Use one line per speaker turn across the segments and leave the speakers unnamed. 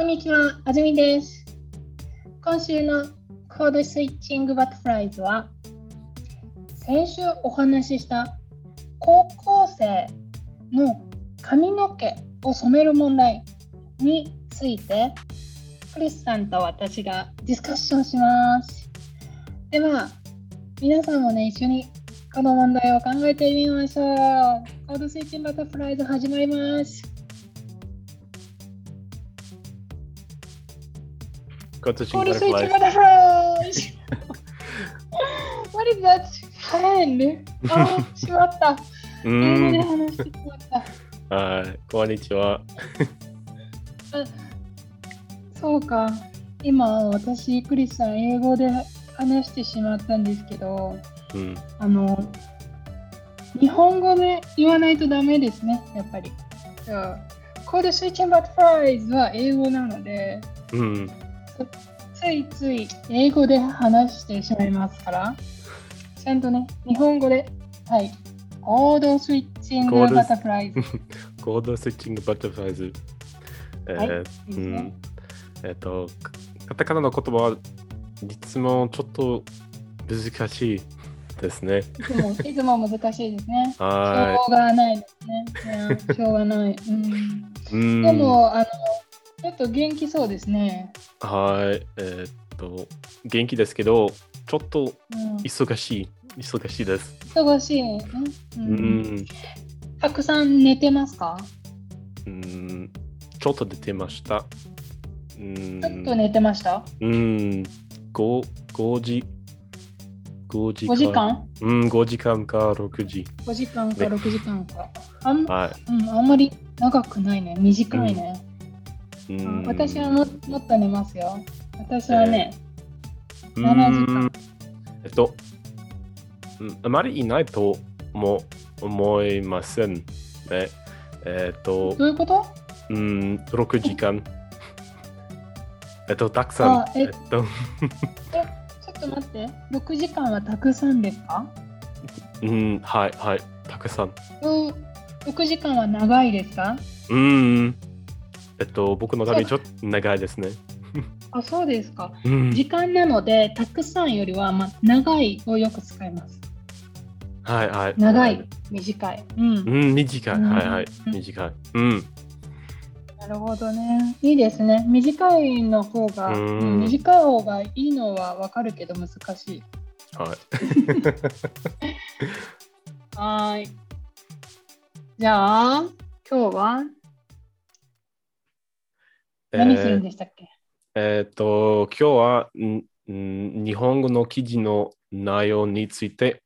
こんにちは、あずみです。今週のコードスイッチングバタフライズは、先週お話しした高校生の髪の毛を染める問題について、クリスさんと私がディスカッションします。では、皆さんもね、一緒にこの問題を考えてみましょう。コードスイッチングバタフライズ始まります。
コードスイッチ
バタフライズ What is that? Pen? あ、しまった。
う
英語で
ん。
話してしまった。
はい、こんにちは。
そうか。今、私、クリスさん、英語で話してしまったんですけど、
うん。
あの、日本語で言わないとダメですね、やっぱり。コードスイッチバタフライズは英語なので、
うん。
ついつい英語で話してしまいますから、ちゃんとね、日本語で、はい、コードスイッチングバタフライズ。
コードスイッチングバタフライズ。え。えっと、カタカナの言葉はいつもちょっと難しいですね。
いつもいつも難しいですね。し
は
ょうがないですね。うんしょうがない。うん。でも、あの、ちょっと元気そうですね。
はい。えーっと、元気ですけど、ちょっと
うん、
忙しい。忙しいです。
忙しい、ねう
うんん。
たくさん寝てますか？
うん。ちょっと出てました。うん。
ちょっと寝てました？
うん、5, 5時、5時
?5 時間
うん、5時間か6時。
?5 時間か
ね
6時間か。あん,、
は
うん、あんまり長くないね。短いね。
い。う
うん
ん、
私はももっと寝ますよ。私はね、
うん
7時間。
えっと、うんあまりいないとも思いませんね。えっと、
どういうこと？
うん、6時間。えっと、たくさん
あ。え
えっと、
え、ちょっと待って。6時間はたくさんですか？
うん、はい、はい、たくさん。
うん、6時間は長いですか？
うん、えっと、僕の旅ちょっと長いですね。
あ、そうですか。
うん、
時間なので、たくさんよりは、まあ、長いをよく使います。
はい、はい。
長い、短い。うん。
うん、短い。
うん
はいはい。
うん
短い。うん。
なるほどね。いいですね。短いの方が、
うん
うん短い方がいいのはわかるけど難しい。
はい。
はーい。じゃあ、今日は何するんでしたっけ、
えーっと、今日はんん日本語の記事の内容について、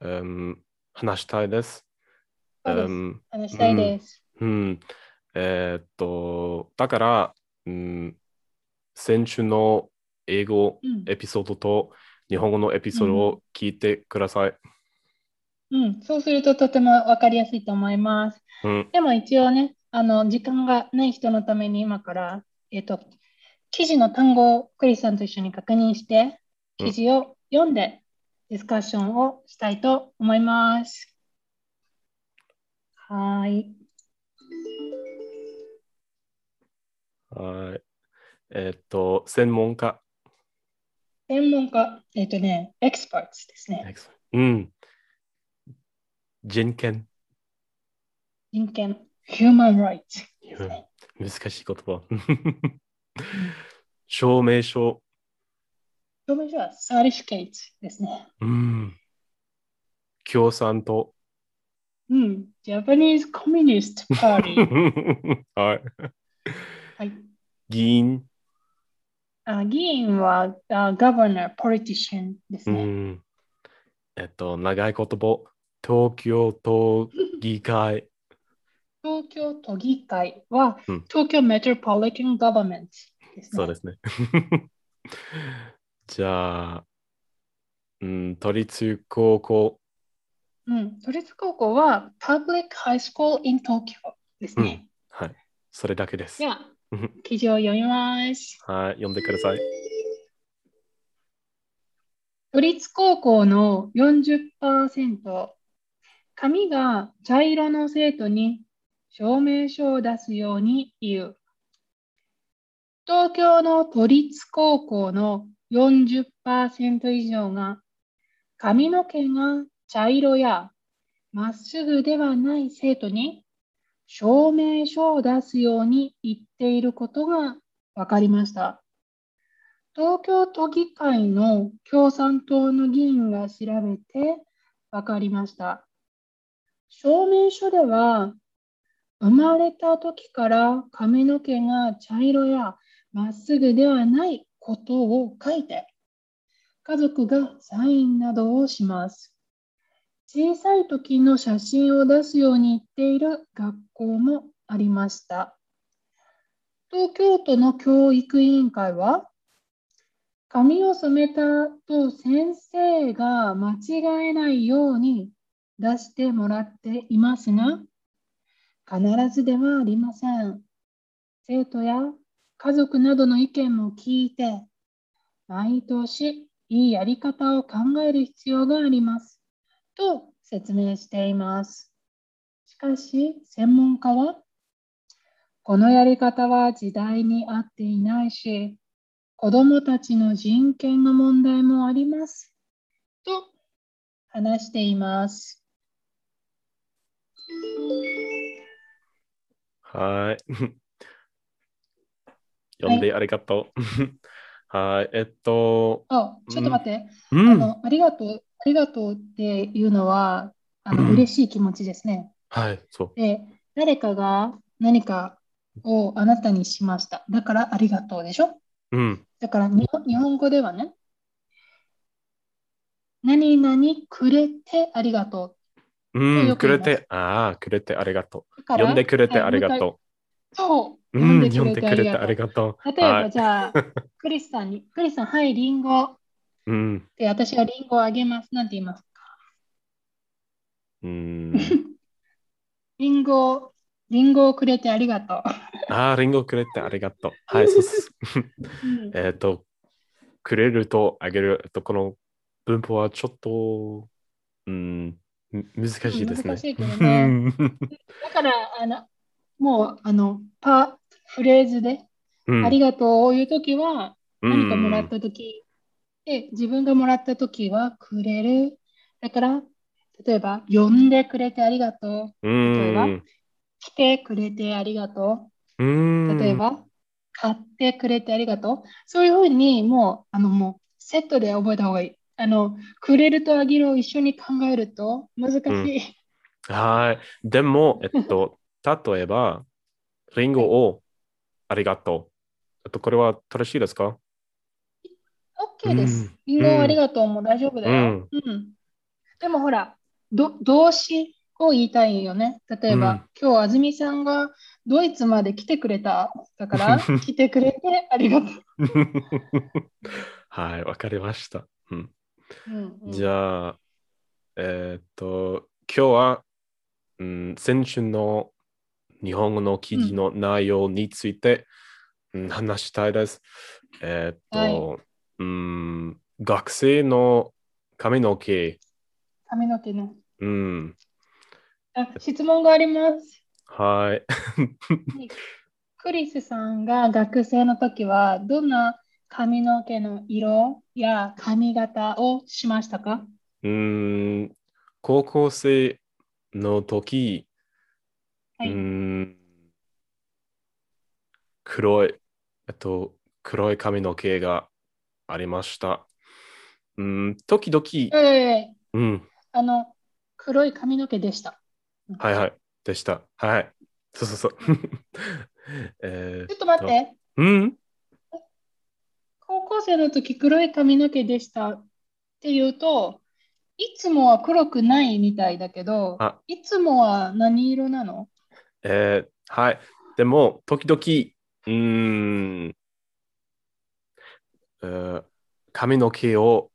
うん、話したいです。
そうです。
うん。
話したいです。
うん、えーっと、だから、うん、先週の英語
うん。
エピソードと日本語のエピソードを聞いてください。
うん、そうするととてもわかりやすいと思います。
うん、
でも一応ね、あの時間がない人のために今から、えっと、記事の単語をクリスさんと一緒に確認して、
うん
記事を読んでディスカッションをしたいと思います。はーい。
はい。えーっと、専門家。
専門家、えっとね、エクスパーツですね。
うん。人権。
人権、human rights。
難しい言葉。証明書。
証明書はサーリフィケイトですね。
うん。共産党。
うん。Japanese Communist Party。
はい。
はい。
議員。
あ議員はあ Governor、Politician です
う
ね。
ん。えっと、長い言葉。東京都議会。
東京都議会は、
うん
東京 Metropolitan Government ですね。
そうですね。じゃあ、うん、都立高校。
うん。都立高校は Public High School in Tokyo ですね。
はい。それだけです
で。は
うん、
記事を読みます。
はい。読んでください。
都立高校の40%、髪が茶色の生徒に証明書を出すように言う。東京の都立高校の40%以上が髪の毛が茶色やまっすぐではない生徒に証明書を出すように言っていることが分かりました。東京都議会の共産党の議員が調べて分かりました。証明書では生まれた時から髪の毛が茶色やまっすぐではないことを書いて、家族がサインなどをします。小さい時の写真を出すように言っている学校もありました。東京都の教育委員会は、髪を染めたと先生が間違えないように出してもらっていますが、必ずではありません。生徒や家族などの意見も聞いて、毎年いいやり方を考える必要があります。と説明しています。しかし、専門家は、このやり方は時代に合っていないし、子どもたちの人権の問題もあります。と話しています。
はい。読んでありがとう。はい、えっと。
あ、ちょっと待って。うん、あのありがとう、ありがとうっていうのは、あの、嬉しい気持ちですね。
はい、そう。
で、誰かが何かをあなたにしました。だからありがとうでしょ？
うん。
だから日本語ではね、何々くれてありがと
う。うん、くれて、ああ、くれてありがとう。呼んでくれてありがと
う。そう。
うん、読んでくれてありがと
う。例えば、じゃあ、クリスさんに、クリスさん、はい、リンゴ。
うん。
で、私はリンゴをあげます。なんて言いますか？
うん。
リンゴ、リンゴをくれてありがとう。
ああ、リンゴくれてありがとう。はい、そうです。えっと、くれるとあげると、この文法はちょっと、うん、難しいですね。難
しいけどね。だから、あの、もう、あの、パ、フレーズで、うん、ありがとうを言うときは、何かもらったとき、で、自分がもらったときはくれる。だから、例えば、呼んでくれてありがとう。例えば、来てくれてありがとう。例えば、買ってくれてありがとう。そういうふうに、もう、あの、もう、セットで覚えた方がいい。あの、くれるとあげるを一緒に考えると難しい。
うん、はい。でも、えっと、例えば、リンゴをありがとう。あと、これは正しいですか
?OK です。リンゴありがとうも大丈夫だよ。うん、でもほら、ど動詞を言いたいよね。例えば、うん、今日安住さんがドイツまで来てくれた。だから、来てくれてありがとう。
はい、わかりました。うん、うんうん、じゃあ、えー、っと、今日は、うん、先週の日本語の記事の内容について、うん、話したいです。えー、っと、はい、うん、学生の髪の毛。
髪の毛ね。
うん。
あ質問があります。
はい。
クリスさんが学生の時は、どんな髪の毛の色や髪型をしましたか？
うん、高校生の時、はい、うん黒い、えっと、黒い髪の毛がありました。うん、時々、
え
ー、うん。
あの、黒い髪の毛でした。
はいはい、でした。はい。そうそうそう。
えー、ちょっと待って。
うん？
高校生の時黒い髪の毛でしたっていうと、いつもは黒くないみたいだけど、いつもは何色なの？
えー、はい。でも、時々、うん、髪の毛を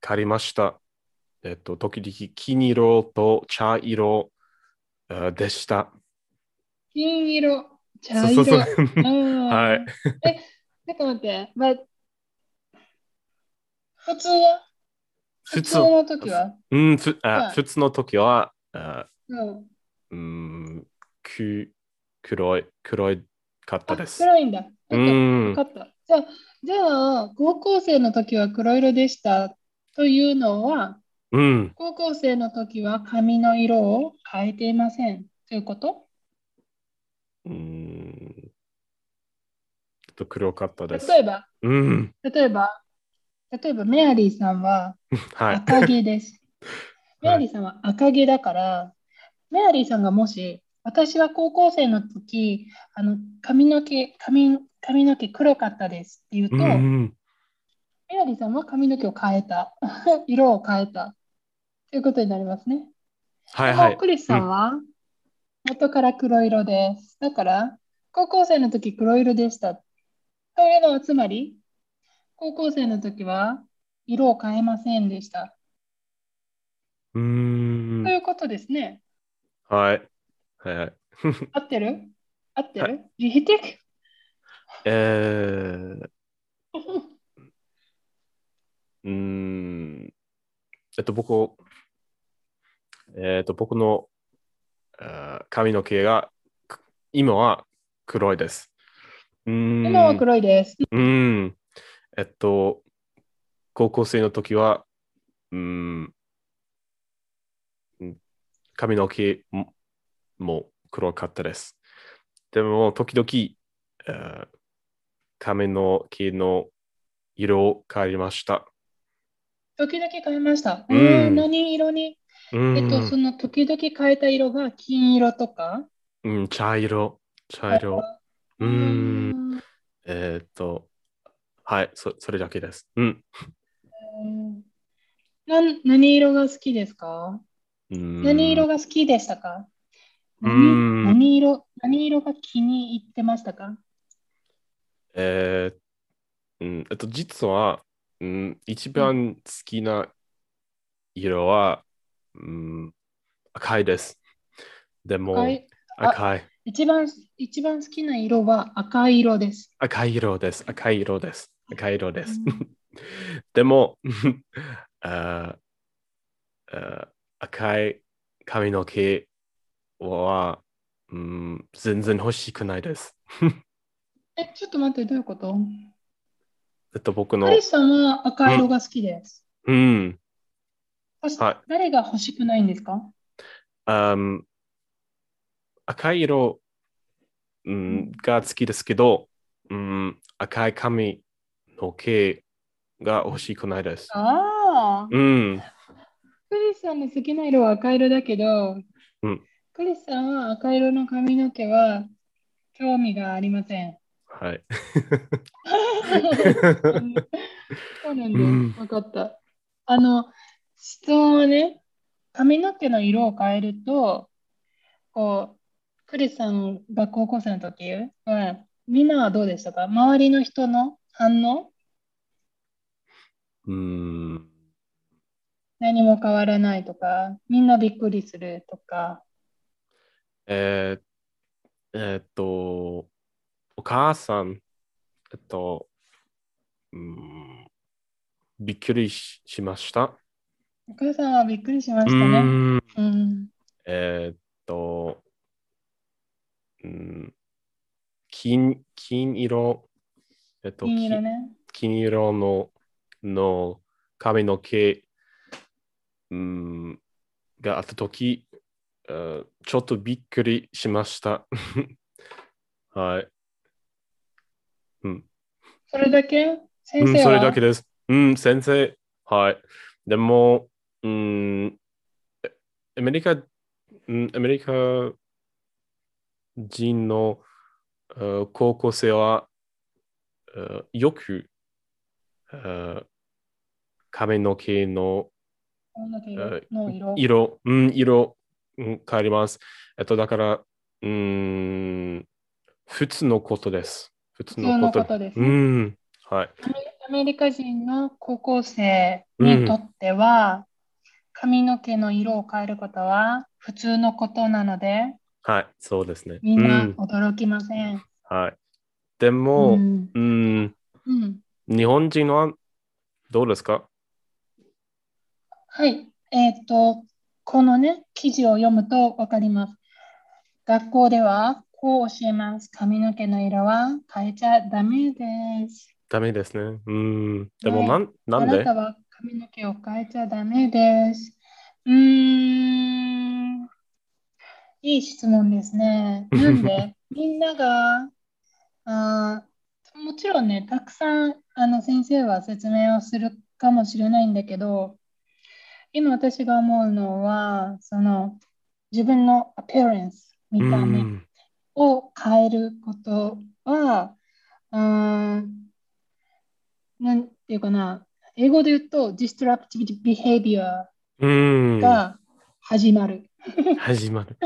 借りました。えっと、時々、金色と茶色でした。
金色、茶色。
はい。
え、ちょっと待って、ま普通は？普通の時は？
うん、ふあ、普通の時は、あうん、うん、く黒い、黒いかったです。
黒いんだ。か
ん。
った。じゃあ、じゃあ、高校生の時は黒色でしたというのは、
うん。
高校生の時は髪の色を変えていません。ということ？
うん。と黒かったです。
例えば、
うん。
例えば、例えばメアリーさんは
はい。
赤毛です。メアリーさんは赤毛だから、メアリーさんがもし、私は高校生の時、あの髪の毛髪、髪の毛黒かったですって言うと、
うん。
メアリーさんは髪の毛を変えた。色を変えた。ということになりますね。
はいはい。
クリスさんは元から黒色です。だから、高校生の時黒色でした。というのはつまり、高校生の時は色を変えませんでした。
うん
と。いうことですね。
はい。はいはい。
合ってる？合って
は
る？リヒティク
えー、うーん。えっと、僕、えっと、僕の髪の毛がく今は黒いです。うーん。
今は黒いです。
うん。えっと、高校生の時は、うん、うん髪の毛もも黒かったです。でも、時々、えー髪の毛の色を変わりました。
時々変えました。
うん
えー何色に？
うん、
えっと、その時々変えた色が金色とか？
うん、茶色、茶色。う、
うん。ん
えーっと、はいそ、それだけです。うん。
なん何色が好きですか？
うん。
何色が好きでしたか？
うん。
何何色何色が気に入ってましたか？
えーうん、えっと、実は、うん、一番好きな色は、うん、赤いです。でも、
赤い、一番一番好きな色は赤い色です。
赤い色です。赤い色です。赤い色です。
うん
でも、ああ赤い髪の毛は、うん、全然欲しくないです。
え、ちょっと待って、どういうこと？
えっと、僕の
ク、リスさんは赤色が好きです。
うん、
そして
はい
誰が欲しくないんですか？
あん赤い色、うん、が好きですけど、うん、赤い髪の毛が欲しくないです。
ああ、
うん、
クリスさんの好きな色は赤色だけど、
うん
クリスさんは赤色の髪の毛は興味がありません。
はい。
そうなん
うん
です。わかった。あの、質問はね、髪の毛の色を変えると、こう、クリスさんが高校生の時は、みんなはどうでしたか？周りの人の反応？
うん、
何も変わらないとか、みんなびっくりするとか？
えーえーっと、お母さん、えっと、うん、びっくりししました？
お母さんはびっくりしま
う
したね。
ん、
うん。
えーっと、うん、金、金色、えっと、
金色
き
ね。
金色のの髪の毛、うん、があったとき、あちょっとびっくりしました。はい。うん、
それだけ？先
うん、
生
それだ
は
けです。うん、先生。はい。でも、うん、えアメリカ、うん、アメリカ人のあ高校生はあよくあ髪の毛の
色。
色、うん、色、うん、変わります。えっと、だから、うん、普通のことです。普通
の
のこ。
こととです
う
ね。
ん、はい。
アメリカ人の高校生にとっては、髪の毛の色を変えることは普通のことなので、
はい、そうですね。
みんな
うん
驚きません。
はい。でも、
う
うん、
んうん
日本人はどうですか？
はい。えっと、このね、記事を読むとわかります。学校ではこう教えます。髪の毛の色は変えちゃダメです。
ダメですね。うん。でも
ね
なん、なんで？
あなたは髪の毛を変えちゃダメです。うーん。いい質問ですね。なんでみんなが、あーもちろんね、たくさんあの先生は説明をするかもしれないんだけど、今私が思うのは、その自分の appearance、見た目
うん
を変えることは、うーん、なんていうかな、英語で言うと disruptive behavior
うん。
が始まる。
始まる。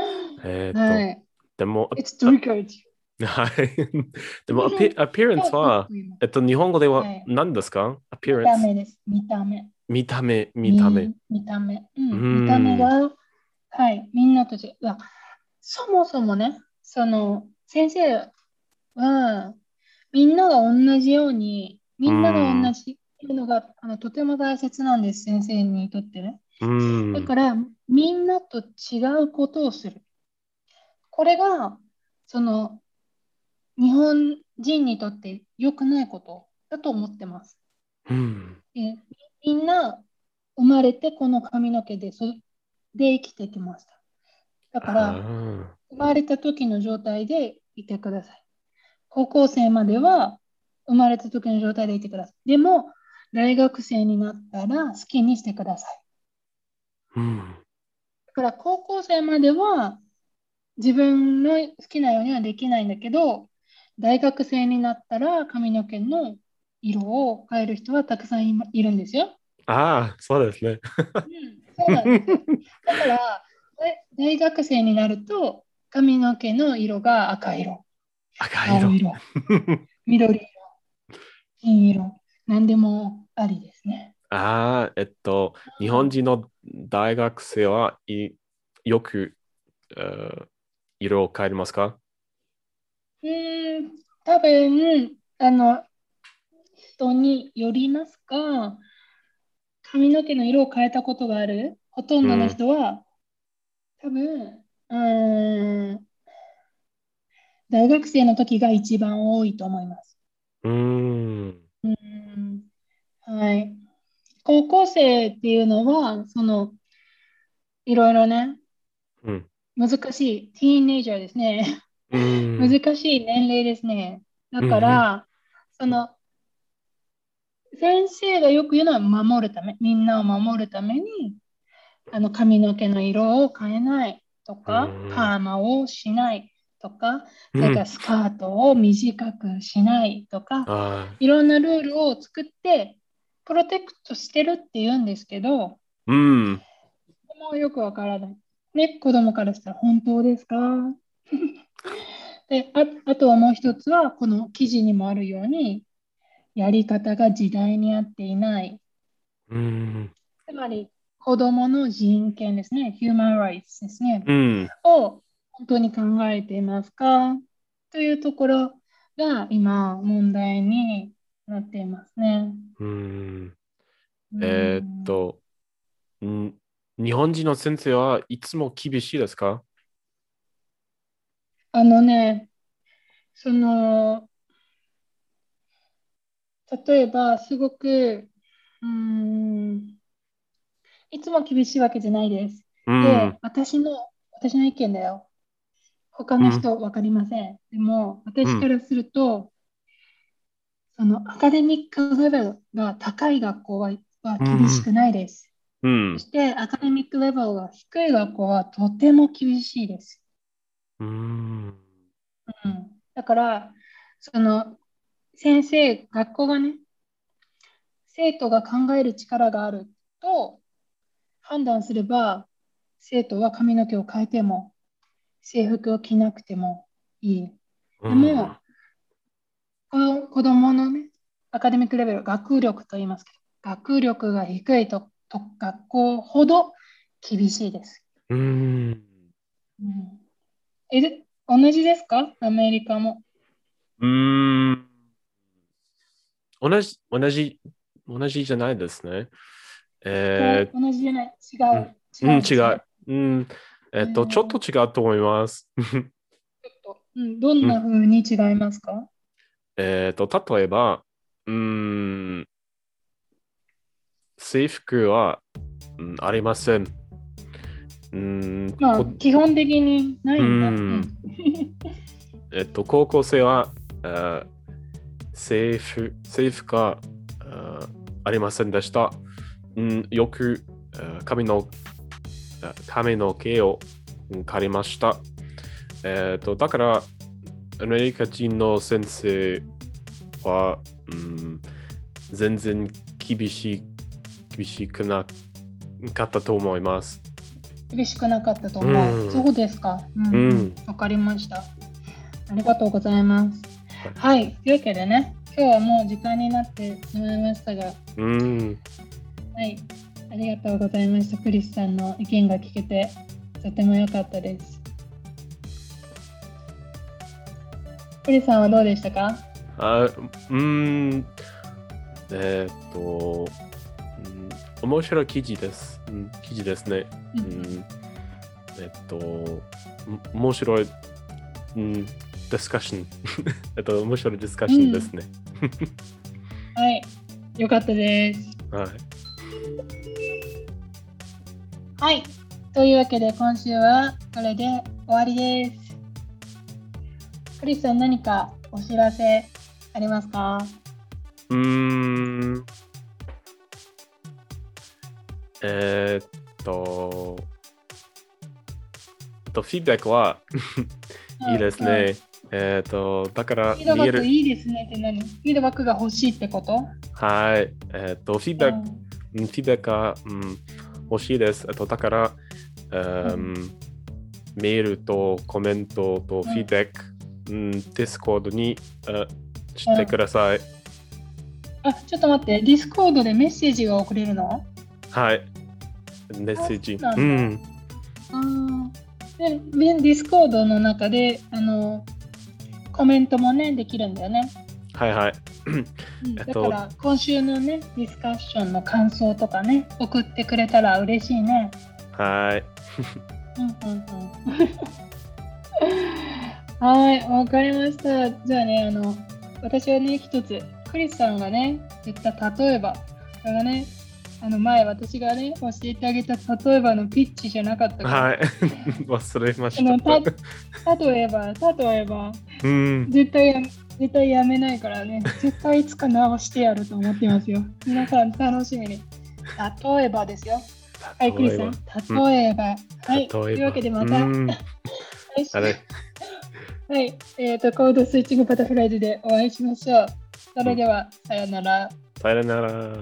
えーっと、
はい。
でも、
It's triggered.
はい。でも、アピアピアレンスは、えっと、日本語では
はい
何ですか？アピア
見
レンス。
た目です。見た目。
見た目、見た目。
見見た目。うん
うん
見た目が、はい、みんなと違う。あそもそもね、その先生は、みんなが同じように、みんなが同じっていうのが、あのとても大切なんです、先生にとってね。
うん。
だから、みんなと違うことをする。これが、その、日本人にとって良くないことだと思ってます。
うん。
えみんな生まれてこの髪の毛でそで生きてきました。だから、生まれた時の状態でいてください。高校生までは生まれた時の状態でいてください。でも、大学生になったら好きにしてください。から高校生までは自分の好きなようにはできないんだけど、大学生になったら髪の毛の色を変える人はたくさんいるんですよ。
ああ、そうですね。
うん、そうなんですよ。だから、大大学生になると髪の毛の色が赤色、
赤色。
青色、緑色、金色、何でもありですね。
ああ、えっと、日本人の大学生はいよく、えー色を変えますか？
うん、多分、あの、人によりますが、髪の毛の色を変えたことがあるほとんどの人は、多分、うん、大学生の時が一番多いと思います。
うん。
うんはい。高校生っていうのは、その、いろいろね、
うん。
難しい、ティーンエイジャーですね。
うん。
難しい年齢ですね。だから、その、先生がよく言うのは守るため、みんなを守るために、あの髪の毛の色を変えないとか
うん、
パーマをしないとか、
うん
からスカートを短くしないとか、
あ
いろんなルールを作って、プロテクトしてるって言うんですけど、
ーうん。
もうよくわからない。ね、子供からしたら本当ですか？でああとはもう一つは、この記事にもあるように、やり方が時代に合っていない。
うん。
つまり、子供の人権ですね、human rights ですね、
うん。
を本当に考えていますか？というところが今問題になっていますね。
うん。えーっと、ん日本人の先生はいつも厳しいですか？
あのね、その、例えば、すごく、うーん、いつも厳しいわけじゃないです。
う
で
ん。、
私の、私の意見だよ。他の人わかりません。でも、私からすると、そのアカデミックレベルが高い学校は、は厳しくないです。
うん
そ。して、アカデミックレベルが低い学校はとても厳しいです。
うん。
うん、だから、その先生、学校がね、生徒が考える力があると判断すれば、生徒は髪の毛を変えても、制服を着なくてもいい。でも、この子供のね、アカデミックレベル、学力と言いますけど、学力が低いとと学校ほど厳しいです。
うん。
うん、えで同じですか？アメリカも。
うん。同じ、同じ、同じじゃないですね。え
同じじゃない。違う。
ー、うん、違う。うん。えっと、
うん
ちょっと違うと思います。
ちょっとうん、どんなふうに違いますか、うん、
えっ、ー、と、例えば、うん、制服は、うん、ありません。
うん、まあ、基本的にないんだ。うん、
えっと、高校生は、制服、制服がありませんでした。うん、よく髪の髪の毛を借りました。えっ、と、だから、アメリカ人の先生は、うん、全然厳しい厳しくなかったと思います。
厳しくなかったと思う。うん、そうですか。うん。わ、うん、かりました。ありがとうございます。はい。というわけでね、今日はもう時間になってしまいましたが、
うん。
はい。ありがとうございました。クリスさんの意見が聞けて、とても良かったです。クリスさんはどうでしたか？
あうん、えー、っと、面白い記事です。うん、記事ですね。うん、えっと、面白い、うん、ディスカッション。えっと、面白いディスカッションですね。
うん、はい、よかったです。
はい。
はい。というわけで、今週はこれで終わりです。クリスさん、何かお知らせありますか？
うーん。えー、っと、とフィードバックはいいですね。えっと、だから、
フィードバックいいですねって何？フィードバックが欲しいってこと？
はい。えっと、フィードバック、フィードバックが、うん、欲しいです。えっと、だから、うん、メールとコメントとフィードバック、うん、 Discord にしてください。
あ、ちょっと待って、 Discordでメッセージが送れるの？
はい。メッセージ。うん。
あで、 Discordの中で、あの、コメントもね、できるんだよね。
はいはい。
だから、今週のね、ディスカッションの感想とかね、送ってくれたら嬉しいね。
はい。
うんうんうん。はい、わかりました。じゃあね、あの、私はね、一つ、クリスさんがね、言った例えば、これがね、あの前私がね教えてあげた例えばのピッチじゃなかったか
ら。はい。忘れました。
例えば、例えば、
うん、
絶対や絶対やめないからね、絶対いつか直してやると思ってますよ。皆さん楽しみに。例えばですよ。はい、クリスさん。例えば。うん、はい。というわけでまた。はい。えっ、ー、と、コードスイッチングバタフライズでお会いしましょう。それでは、さよなら。
さよなら。